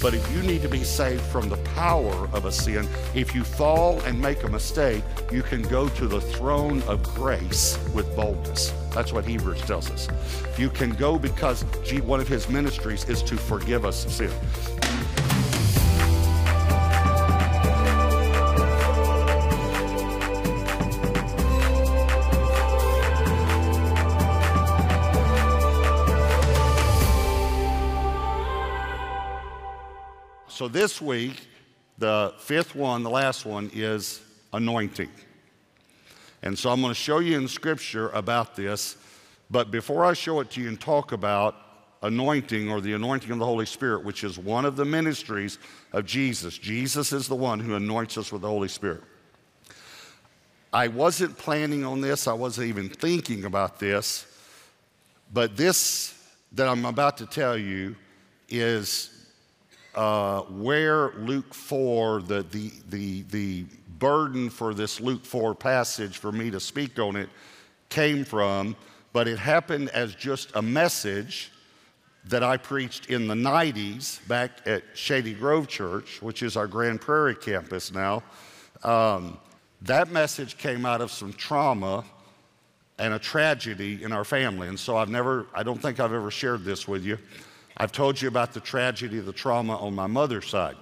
But if you need to be saved from the power of a sin, if you fall and make a mistake, you can go to the throne of grace with boldness. That's what Hebrews tells us. You can go because one of his ministries is to forgive us sin. So this week, the fifth one, the last one, is anointing. And so I'm going to show you in Scripture about this. But before I show it to you and talk about anointing or the anointing of the Holy Spirit, which is one of the ministries of Jesus, Jesus is the one who anoints us with the Holy Spirit. I wasn't planning on this, I wasn't even thinking about this, but this that I'm about to tell you is uh, where Luke 4, the, the, the, the burden for this Luke 4 passage for me to speak on it came from, but it happened as just a message that I preached in the 90s back at Shady Grove Church, which is our Grand Prairie campus now. Um, that message came out of some trauma and a tragedy in our family. And so I've never, I don't think I've ever shared this with you. I've told you about the tragedy, the trauma on my mother's side.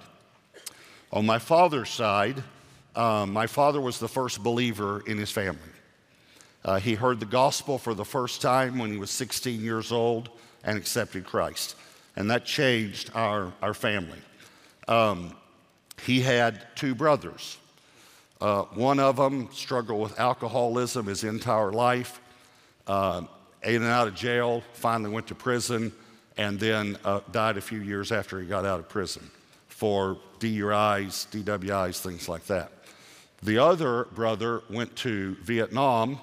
On my father's side, um, my father was the first believer in his family. Uh, he heard the gospel for the first time when he was 16 years old and accepted Christ. And that changed our, our family. Um, he had two brothers. Uh, one of them struggled with alcoholism his entire life, uh, in and out of jail, finally went to prison, and then uh, died a few years after he got out of prison for DUIs, DWIs, things like that. The other brother went to Vietnam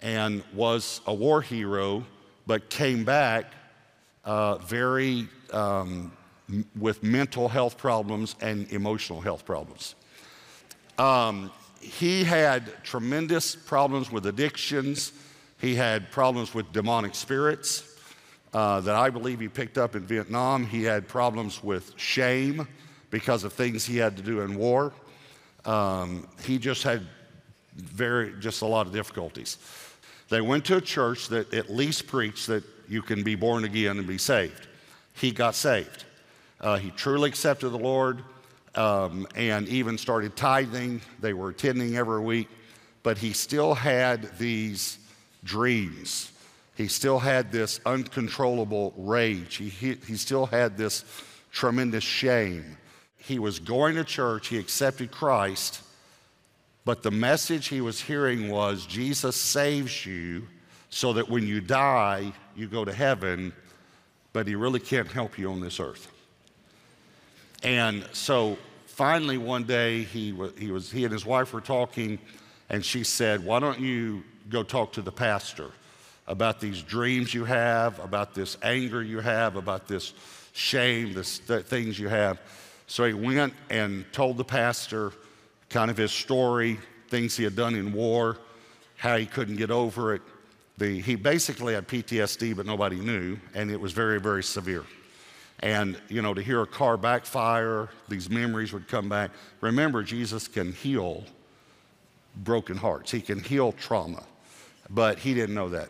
and was a war hero, but came back uh, very um, with mental health problems and emotional health problems. Um, he had tremendous problems with addictions. He had problems with demonic spirits uh, that I believe he picked up in Vietnam. He had problems with shame because of things he had to do in war. Um, he just had very, just a lot of difficulties. They went to a church that at least preached that you can be born again and be saved. He got saved. Uh, he truly accepted the Lord um, and even started tithing. They were attending every week, but he still had these dreams he still had this uncontrollable rage. He, he, he, still had this tremendous shame. He was going to church, he accepted Christ, but the message he was hearing was Jesus saves you so that when you die, you go to heaven, but he really can't help you on this earth. And so finally, one day, he, he, was, he and his wife were talking, and she said, Why don't you go talk to the pastor? About these dreams you have, about this anger you have, about this shame, the th- things you have. So he went and told the pastor kind of his story, things he had done in war, how he couldn't get over it. The, he basically had PTSD, but nobody knew, and it was very, very severe. And, you know, to hear a car backfire, these memories would come back. Remember, Jesus can heal broken hearts, He can heal trauma, but he didn't know that.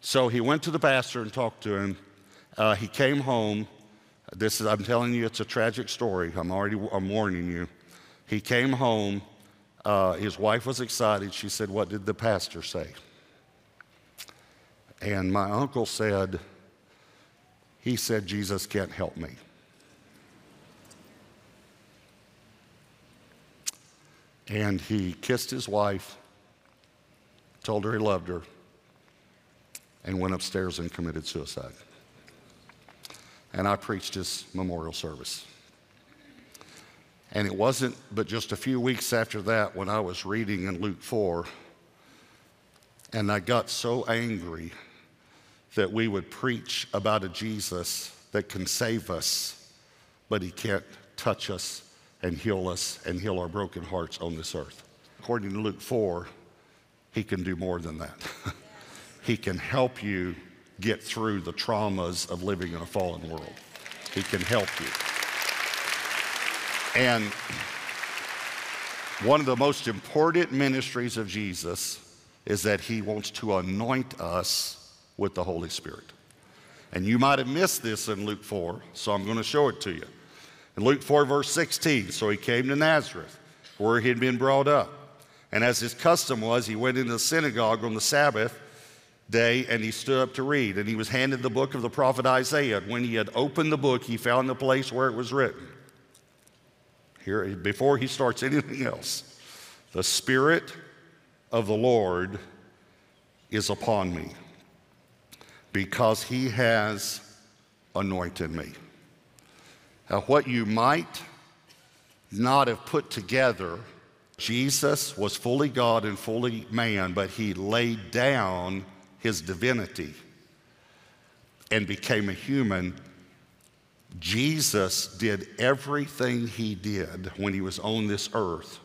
So he went to the pastor and talked to him. Uh, he came home. This is, I'm telling you, it's a tragic story. I'm already, I'm warning you. He came home. Uh, his wife was excited. She said, What did the pastor say? And my uncle said, He said, Jesus can't help me. And he kissed his wife, told her he loved her and went upstairs and committed suicide. And I preached his memorial service. And it wasn't but just a few weeks after that when I was reading in Luke 4, and I got so angry that we would preach about a Jesus that can save us, but he can't touch us and heal us and heal our broken hearts on this earth. According to Luke 4, he can do more than that. He can help you get through the traumas of living in a fallen world. He can help you. And one of the most important ministries of Jesus is that he wants to anoint us with the Holy Spirit. And you might have missed this in Luke 4, so I'm going to show it to you. In Luke 4, verse 16, so he came to Nazareth, where he had been brought up. And as his custom was, he went into the synagogue on the Sabbath day and he stood up to read. And he was handed the book of the prophet Isaiah. When he had opened the book, he found the place where it was written. Here, before he starts anything else, the Spirit of the Lord is upon me because he has anointed me. Now, what you might not have put together, Jesus was fully God and fully man, but he laid down his divinity and became a human. Jesus did everything he did when he was on this earth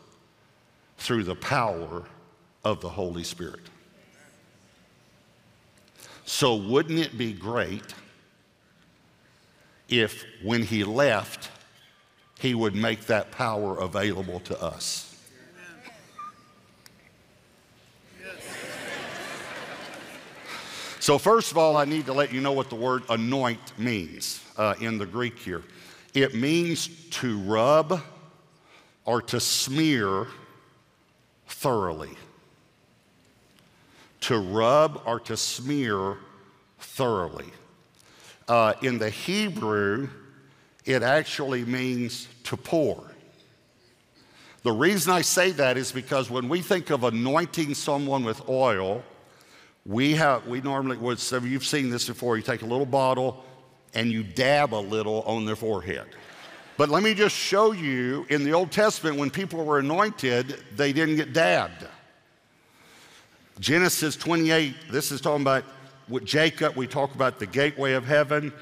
through the power of the Holy Spirit. So, wouldn't it be great if when he left, he would make that power available to us? So, first of all, I need to let you know what the word anoint means uh, in the Greek here. It means to rub or to smear thoroughly to rub or to smear thoroughly. Uh, in the Hebrew, it actually means to pour. The reason I say that is because when we think of anointing someone with oil, we have we normally would so you've seen this before, you take a little bottle and you dab a little on their forehead. But let me just show you in the Old Testament when people were anointed, they didn't get dabbed. Genesis 28, this is talking about with Jacob. We talk about the gateway of heaven.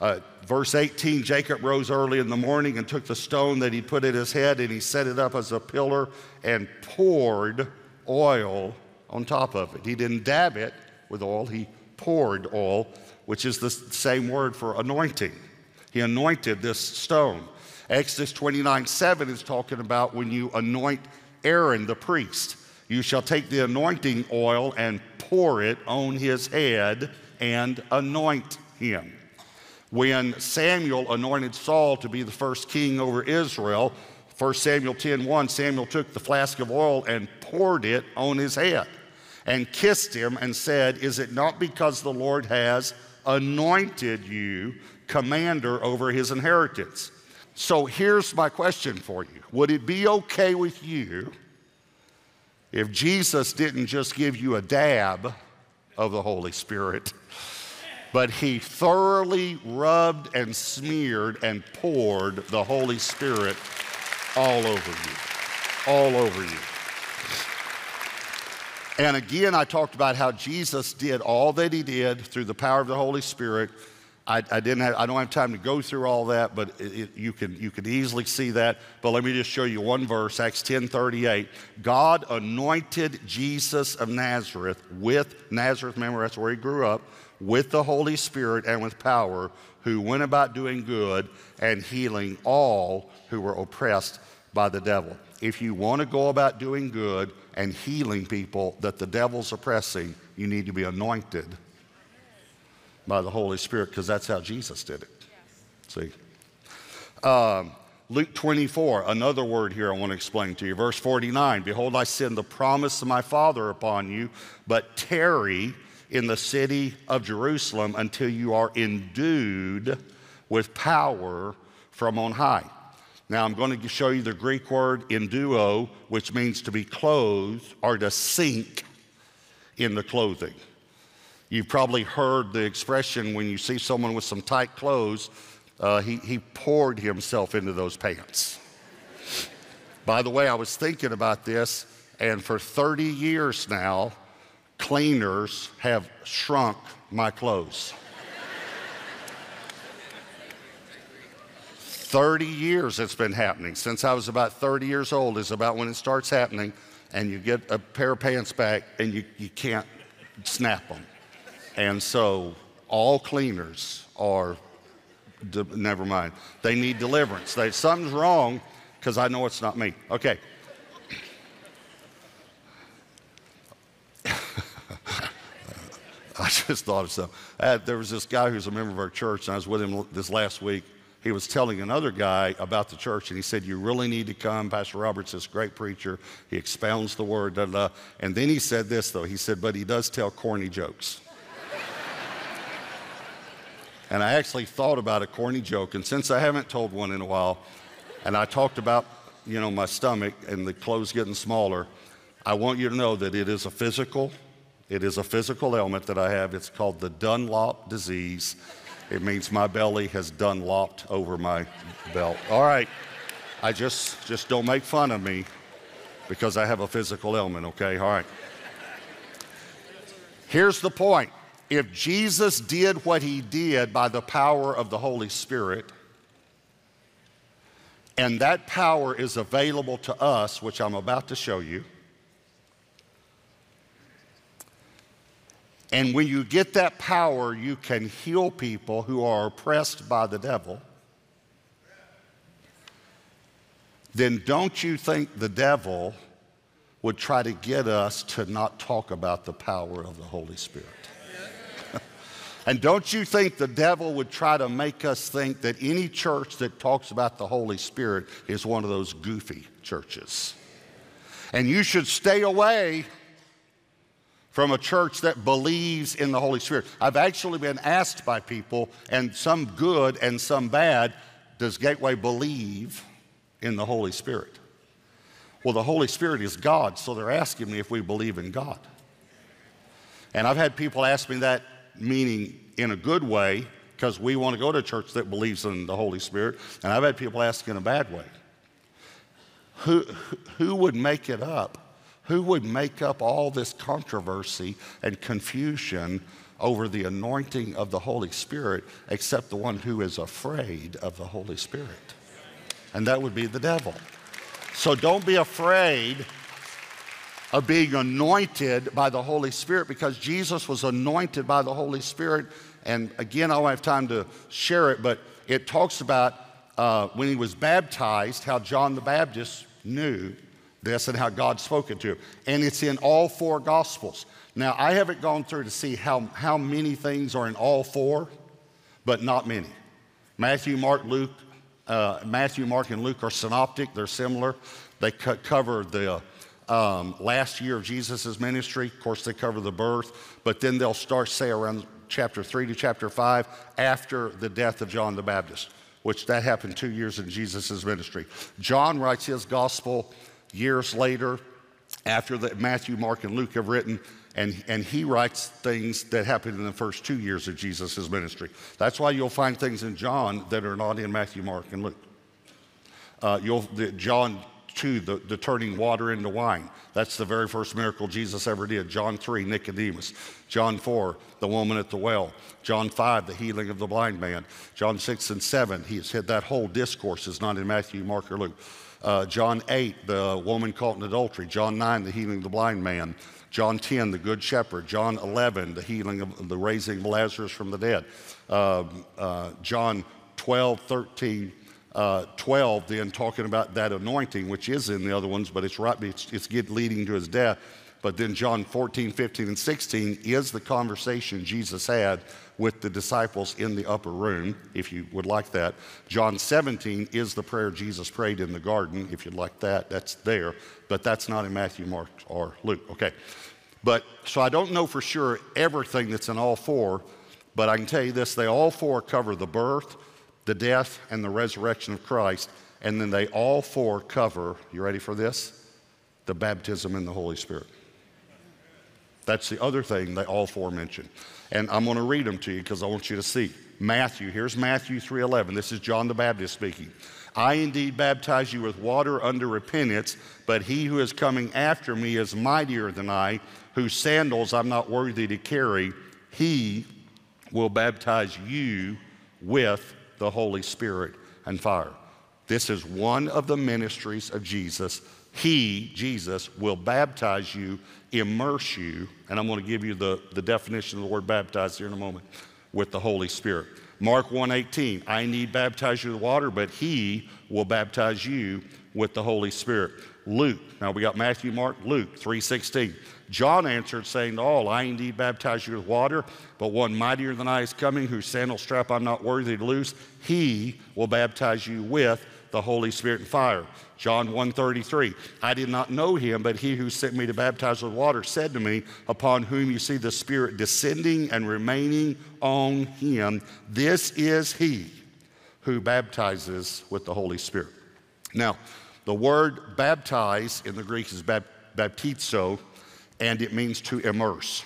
Uh, verse 18 Jacob rose early in the morning and took the stone that he put at his head and he set it up as a pillar and poured oil on top of it. He didn't dab it with oil, he poured oil, which is the same word for anointing. He anointed this stone. Exodus 29 7 is talking about when you anoint Aaron the priest. You shall take the anointing oil and pour it on his head and anoint him. When Samuel anointed Saul to be the first king over Israel, 1 Samuel 10:1, Samuel took the flask of oil and poured it on his head and kissed him and said, Is it not because the Lord has anointed you commander over his inheritance? So here's my question for you Would it be okay with you if Jesus didn't just give you a dab of the Holy Spirit, but he thoroughly rubbed and smeared and poured the Holy Spirit all over you. All over you. And again, I talked about how Jesus did all that he did through the power of the Holy Spirit I, I, didn't have, I don't have time to go through all that, but it, it, you, can, you can easily see that. But let me just show you one verse, Acts 10 38. God anointed Jesus of Nazareth with, Nazareth, remember that's where he grew up, with the Holy Spirit and with power, who went about doing good and healing all who were oppressed by the devil. If you want to go about doing good and healing people that the devil's oppressing, you need to be anointed by the Holy Spirit because that's how Jesus did it. See? Um, Luke 24, another word here I want to explain to you. Verse 49 Behold, I send the promise of my Father upon you, but tarry in the city of Jerusalem until you are endued with power from on high. Now, I'm going to show you the Greek word enduo, which means to be clothed or to sink in the clothing. You've probably heard the expression when you see someone with some tight clothes, uh, he, he poured himself into those pants. By the way, I was thinking about this, and for 30 years now, cleaners have shrunk my clothes. 30 years it's been happening. Since I was about 30 years old is about when it starts happening, and you get a pair of pants back and you, you can't snap them. And so all cleaners are, de- never mind, they need deliverance. They, something's wrong because I know it's not me. Okay. I just thought of something. There was this guy who's a member of our church, and I was with him this last week. He was telling another guy about the church, and he said, You really need to come. Pastor Roberts is a great preacher. He expounds the word. Da, da. And then he said this, though. He said, But he does tell corny jokes. and I actually thought about a corny joke, and since I haven't told one in a while, and I talked about, you know, my stomach and the clothes getting smaller, I want you to know that it is a physical it is a physical ailment that I have. It's called the Dunlop disease. It means my belly has done lopped over my belt. All right. I just just don't make fun of me because I have a physical ailment, okay? All right. Here's the point. If Jesus did what he did by the power of the Holy Spirit, and that power is available to us, which I'm about to show you, And when you get that power, you can heal people who are oppressed by the devil. Then don't you think the devil would try to get us to not talk about the power of the Holy Spirit? and don't you think the devil would try to make us think that any church that talks about the Holy Spirit is one of those goofy churches? And you should stay away from a church that believes in the Holy Spirit. I've actually been asked by people, and some good and some bad, does Gateway believe in the Holy Spirit? Well, the Holy Spirit is God, so they're asking me if we believe in God. And I've had people ask me that, meaning in a good way, because we want to go to a church that believes in the Holy Spirit. And I've had people ask in a bad way. Who, who would make it up who would make up all this controversy and confusion over the anointing of the Holy Spirit except the one who is afraid of the Holy Spirit? And that would be the devil. So don't be afraid of being anointed by the Holy Spirit because Jesus was anointed by the Holy Spirit. And again, I don't have time to share it, but it talks about uh, when he was baptized, how John the Baptist knew this and how God spoken to him. And it's in all four Gospels. Now, I haven't gone through to see how, how many things are in all four, but not many. Matthew, Mark, Luke, uh, Matthew, Mark, and Luke are synoptic. They're similar. They co- cover the um, last year of Jesus' ministry. Of course, they cover the birth, but then they'll start, say, around chapter 3 to chapter 5 after the death of John the Baptist, which that happened two years in Jesus' ministry. John writes his gospel years later, after that Matthew, Mark, and Luke have written, and, and he writes things that happened in the first two years of Jesus' ministry. That's why you'll find things in John that are not in Matthew, Mark, and Luke. Uh, you'll, the, John 2, the, the turning water into wine. That's the very first miracle Jesus ever did. John 3, Nicodemus. John 4, the woman at the well. John 5, the healing of the blind man. John 6 and 7, he said that whole discourse is not in Matthew, Mark, or Luke. Uh, John 8, the woman caught in adultery. John 9, the healing of the blind man. John 10, the good shepherd. John 11, the healing of the raising of Lazarus from the dead. Uh, uh, John 12, 13, uh, 12, then talking about that anointing, which is in the other ones, but it's right, it's, it's leading to his death. But then John 14, 15, and 16 is the conversation Jesus had with the disciples in the upper room, if you would like that. John 17 is the prayer Jesus prayed in the garden, if you'd like that. That's there, but that's not in Matthew, Mark, or Luke. Okay. But so I don't know for sure everything that's in all four, but I can tell you this they all four cover the birth, the death, and the resurrection of Christ. And then they all four cover, you ready for this? The baptism in the Holy Spirit. That's the other thing they all four mention. And I'm going to read them to you because I want you to see. Matthew, here's Matthew 3:11. This is John the Baptist speaking. I indeed baptize you with water under repentance, but he who is coming after me is mightier than I, whose sandals I'm not worthy to carry. He will baptize you with the Holy Spirit and fire. This is one of the ministries of Jesus he, Jesus, will baptize you, immerse you, and I'm going to give you the, the definition of the word baptize here in a moment, with the Holy Spirit. Mark 1:18, I need baptize you with water, but he will baptize you with the Holy Spirit. Luke, now we got Matthew, Mark, Luke 3:16. John answered, saying to all, I indeed baptize you with water, but one mightier than I is coming, whose sandal strap I'm not worthy to loose. He will baptize you with the Holy Spirit and fire. John 1:33. I did not know him, but he who sent me to baptize with water said to me, Upon whom you see the Spirit descending and remaining on him, this is he who baptizes with the Holy Spirit. Now, the word baptize in the Greek is baptizo, and it means to immerse.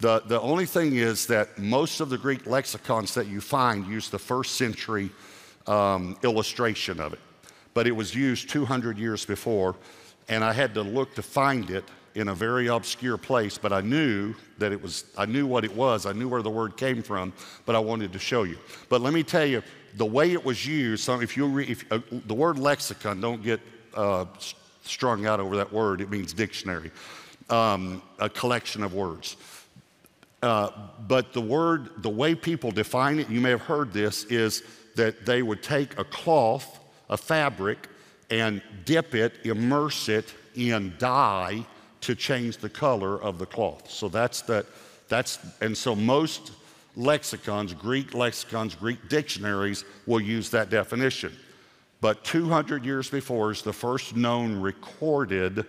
The, the only thing is that most of the Greek lexicons that you find use the first century um, illustration of it, but it was used 200 years before, and I had to look to find it in a very obscure place, but I knew that it was, I knew what it was, I knew where the word came from, but I wanted to show you. But let me tell you, the way it was used, so if you read, if, uh, the word lexicon, don't get uh, strung out over that word, it means dictionary, um, a collection of words. Uh, but the word, the way people define it, you may have heard this, is that they would take a cloth, a fabric, and dip it, immerse it in dye to change the color of the cloth. So that's that, that's, and so most lexicons, Greek lexicons, Greek dictionaries will use that definition. But 200 years before is the first known recorded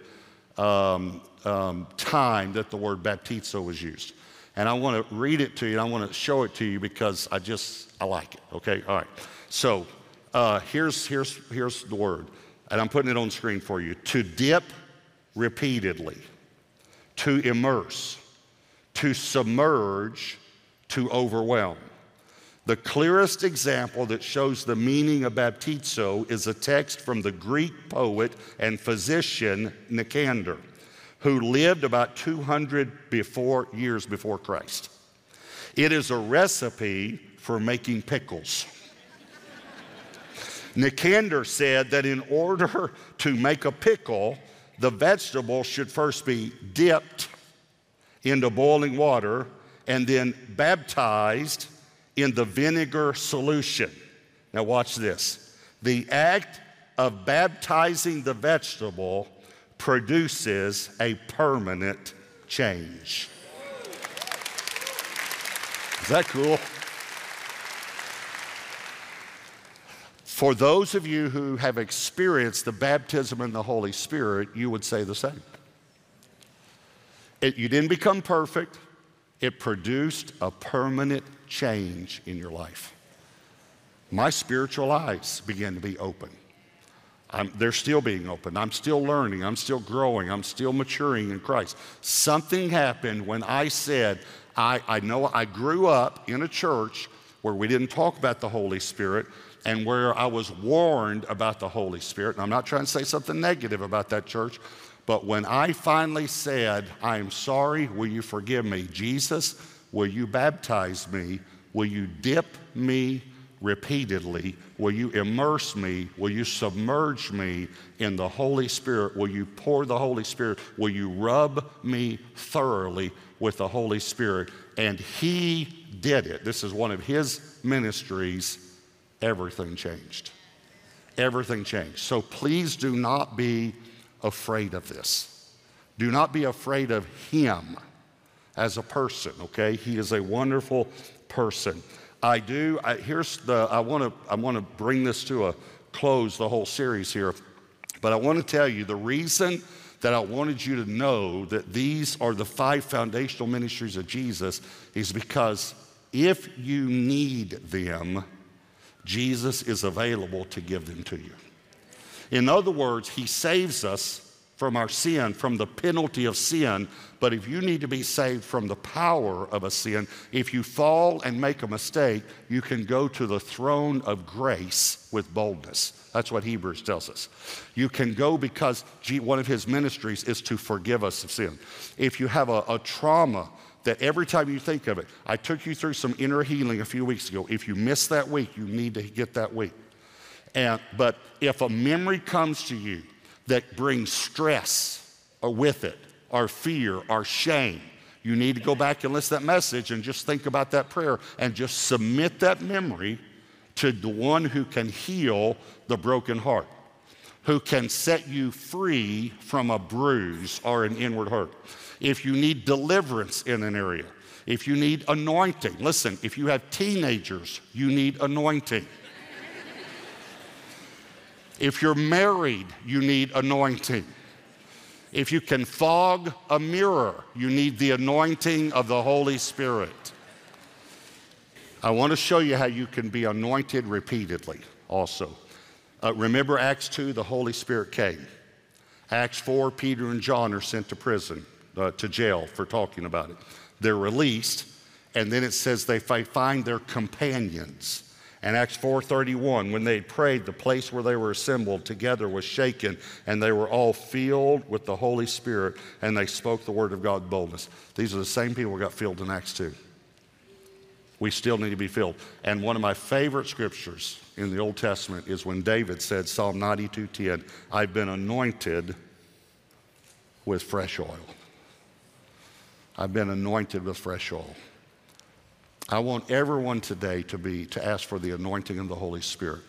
um, um, time that the word baptizo was used. And I want to read it to you, and I want to show it to you because I just, I like it. Okay, all right. So uh, here's, here's, here's the word, and I'm putting it on screen for you. To dip repeatedly, to immerse, to submerge, to overwhelm. The clearest example that shows the meaning of baptizo is a text from the Greek poet and physician Nicander, who lived about 200 before, years before Christ. It is a recipe for making pickles. Nicander said that in order to make a pickle, the vegetable should first be dipped into boiling water and then baptized in the vinegar solution. Now, watch this. The act of baptizing the vegetable produces a permanent change. Is that cool? For those of you who have experienced the baptism in the Holy Spirit, you would say the same. It, you didn't become perfect, it produced a permanent change in your life. My spiritual eyes began to be open. I'm, they're still being opened. I'm still learning. I'm still growing. I'm still maturing in Christ. Something happened when I said, I, I know I grew up in a church where we didn't talk about the Holy Spirit, and where I was warned about the Holy Spirit. And I'm not trying to say something negative about that church, but when I finally said, I'm sorry, will you forgive me? Jesus, will you baptize me? Will you dip me repeatedly? Will you immerse me? Will you submerge me in the Holy Spirit? Will you pour the Holy Spirit? Will you rub me thoroughly with the Holy Spirit? And He did it. This is one of His ministries everything changed. Everything changed. So please do not be afraid of this. Do not be afraid of him as a person, okay? He is a wonderful person. I do, I, here's the, I wanna, I wanna bring this to a close, the whole series here, but I wanna tell you the reason that I wanted you to know that these are the five foundational ministries of Jesus is because if you need them, Jesus is available to give them to you. In other words, He saves us from our sin, from the penalty of sin. But if you need to be saved from the power of a sin, if you fall and make a mistake, you can go to the throne of grace with boldness. That's what Hebrews tells us. You can go because one of his ministries is to forgive us of sin. If you have a, a trauma, that every time you think of it, I took you through some inner healing a few weeks ago. If you miss that week, you need to get that week. And, but if a memory comes to you that brings stress with it, or fear, or shame, You need to go back and listen to that message and just think about that prayer and just submit that memory to the one who can heal the broken heart, who can set you free from a bruise or an inward hurt. If you need deliverance in an area, if you need anointing, listen, if you have teenagers, you need anointing. if you're married, you need anointing. If you can fog a mirror, you need the anointing of the Holy Spirit. I want to show you how you can be anointed repeatedly also. Uh, remember Acts 2, the Holy Spirit came. Acts 4, Peter and John are sent to prison, uh, to jail for talking about it. They're released, and then it says they find their companions. And Acts 4:31, when they prayed, the place where they were assembled together was shaken, and they were all filled with the Holy Spirit, and they spoke the word of God boldness. These are the same people who got filled in Acts 2. We still need to be filled. And one of my favorite scriptures in the Old Testament is when David said, Psalm 92:10, I've been anointed with fresh oil. I've been anointed with fresh oil. I want everyone today to be to ask for the anointing of the Holy Spirit.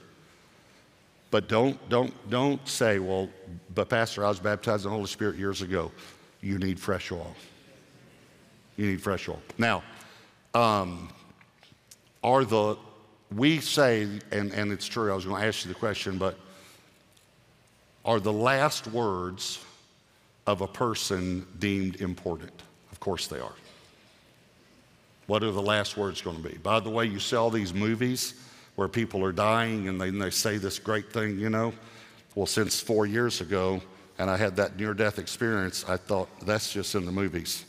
But don't don't don't say, well, but Pastor, I was baptized in the Holy Spirit years ago. You need fresh oil. You need fresh oil. Now, um, are the we say, and, and it's true, I was going to ask you the question, but are the last words of a person deemed important? Course they are. What are the last words going to be? By the way, you see all these movies where people are dying and they, and they say this great thing, you know? Well, since four years ago, and I had that near death experience, I thought that's just in the movies.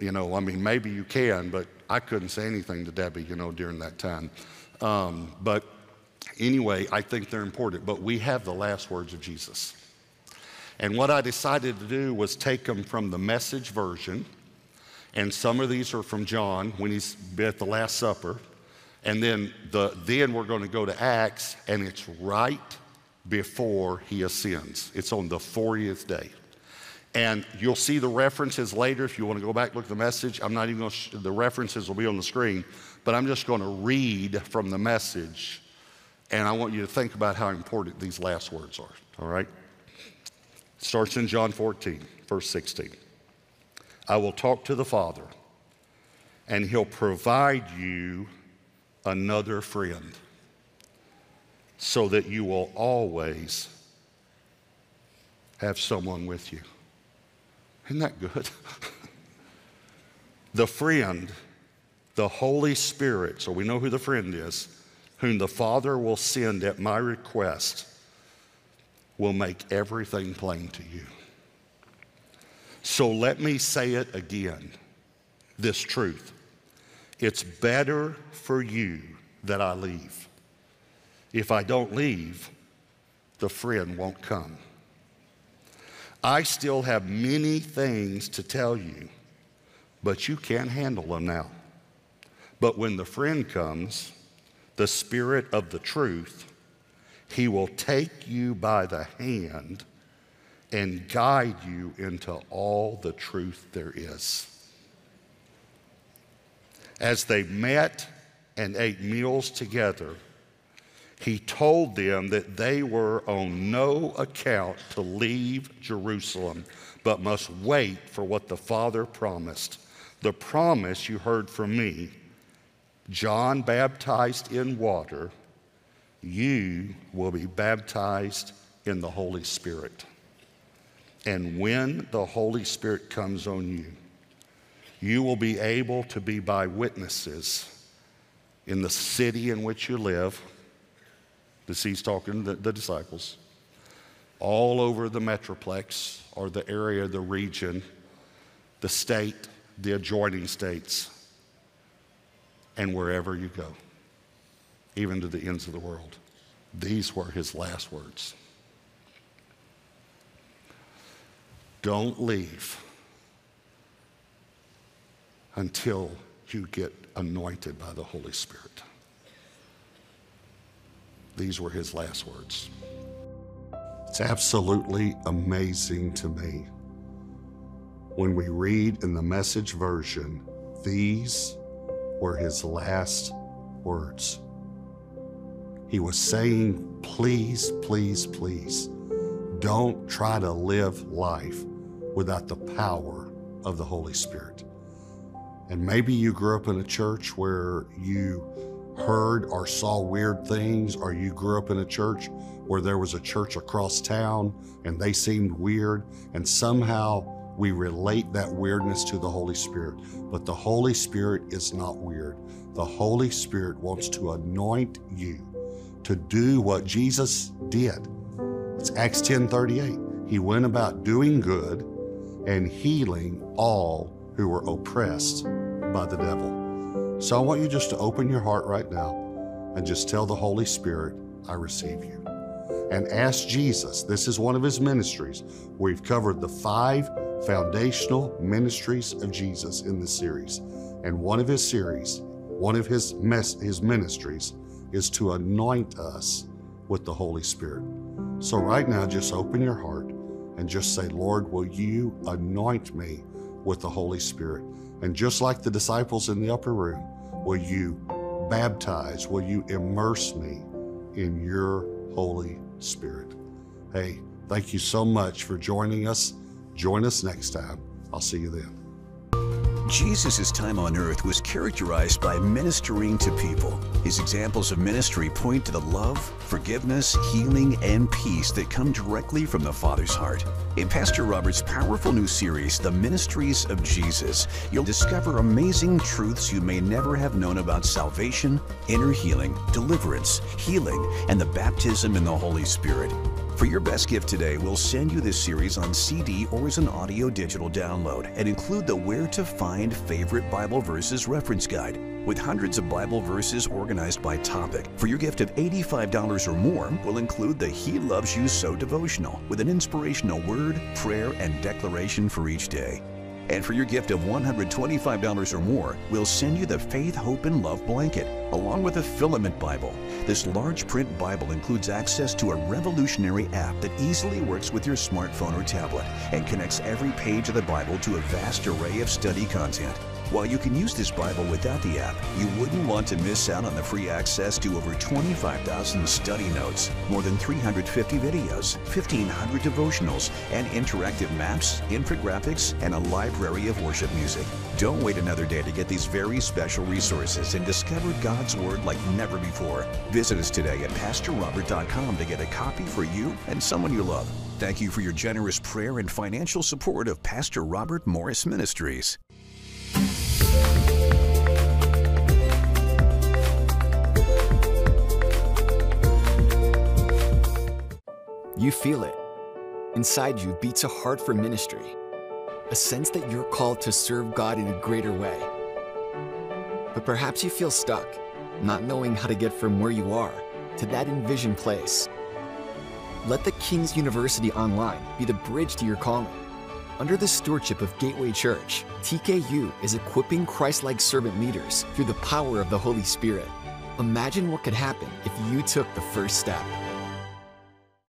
You know, I mean, maybe you can, but I couldn't say anything to Debbie, you know, during that time. Um, but anyway, I think they're important. But we have the last words of Jesus. And what I decided to do was take them from the message version and some of these are from John when he's at the Last Supper. And then, the, then we're going to go to Acts, and it's right before he ascends. It's on the 40th day. And you'll see the references later if you want to go back look at the message. I'm not even going to, sh- the references will be on the screen, but I'm just going to read from the message. And I want you to think about how important these last words are, all right? Starts in John 14, verse 16. I will talk to the Father, and He'll provide you another friend so that you will always have someone with you. Isn't that good? the friend, the Holy Spirit, so we know who the friend is, whom the Father will send at my request, will make everything plain to you. So let me say it again this truth. It's better for you that I leave. If I don't leave, the friend won't come. I still have many things to tell you, but you can't handle them now. But when the friend comes, the Spirit of the truth, he will take you by the hand and guide you into all the truth there is. As they met and ate meals together, he told them that they were on no account to leave Jerusalem, but must wait for what the Father promised. The promise you heard from me John baptized in water, you will be baptized in the Holy Spirit. And when the Holy Spirit comes on you, you will be able to be by witnesses in the city in which you live. This he's talking to the, the disciples. All over the metroplex or the area, the region, the state, the adjoining states, and wherever you go, even to the ends of the world. These were his last words. Don't leave until you get anointed by the Holy Spirit. These were his last words. It's absolutely amazing to me when we read in the message version, these were his last words. He was saying, please, please, please, don't try to live life without the power of the Holy Spirit. And maybe you grew up in a church where you heard or saw weird things, or you grew up in a church where there was a church across town and they seemed weird, and somehow we relate that weirdness to the Holy Spirit. But the Holy Spirit is not weird. The Holy Spirit wants to anoint you to do what Jesus did. It's Acts 10 38. He went about doing good and healing all who were oppressed by the devil. So I want you just to open your heart right now and just tell the Holy Spirit, I receive you. And ask Jesus, this is one of his ministries. We've covered the five foundational ministries of Jesus in this series. And one of his series, one of his, mes- his ministries, is to anoint us with the Holy Spirit. So, right now, just open your heart and just say, Lord, will you anoint me with the Holy Spirit? And just like the disciples in the upper room, will you baptize, will you immerse me in your Holy Spirit? Hey, thank you so much for joining us. Join us next time. I'll see you then. Jesus' time on earth was characterized by ministering to people. His examples of ministry point to the love, forgiveness, healing, and peace that come directly from the Father's heart. In Pastor Robert's powerful new series, The Ministries of Jesus, you'll discover amazing truths you may never have known about salvation, inner healing, deliverance, healing, and the baptism in the Holy Spirit. For your best gift today, we'll send you this series on CD or as an audio digital download and include the Where to Find Favorite Bible Verses reference guide with hundreds of Bible verses organized by topic. For your gift of $85 or more, we'll include the He Loves You So devotional with an inspirational word, prayer, and declaration for each day. And for your gift of $125 or more, we'll send you the Faith, Hope, and Love blanket, along with a filament Bible. This large print Bible includes access to a revolutionary app that easily works with your smartphone or tablet and connects every page of the Bible to a vast array of study content. While you can use this Bible without the app, you wouldn't want to miss out on the free access to over 25,000 study notes, more than 350 videos, 1,500 devotionals, and interactive maps, infographics, and a library of worship music. Don't wait another day to get these very special resources and discover God's Word like never before. Visit us today at PastorRobert.com to get a copy for you and someone you love. Thank you for your generous prayer and financial support of Pastor Robert Morris Ministries. You feel it. Inside you beats a heart for ministry, a sense that you're called to serve God in a greater way. But perhaps you feel stuck, not knowing how to get from where you are to that envisioned place. Let the King's University Online be the bridge to your calling. Under the stewardship of Gateway Church, TKU is equipping Christ like servant leaders through the power of the Holy Spirit. Imagine what could happen if you took the first step.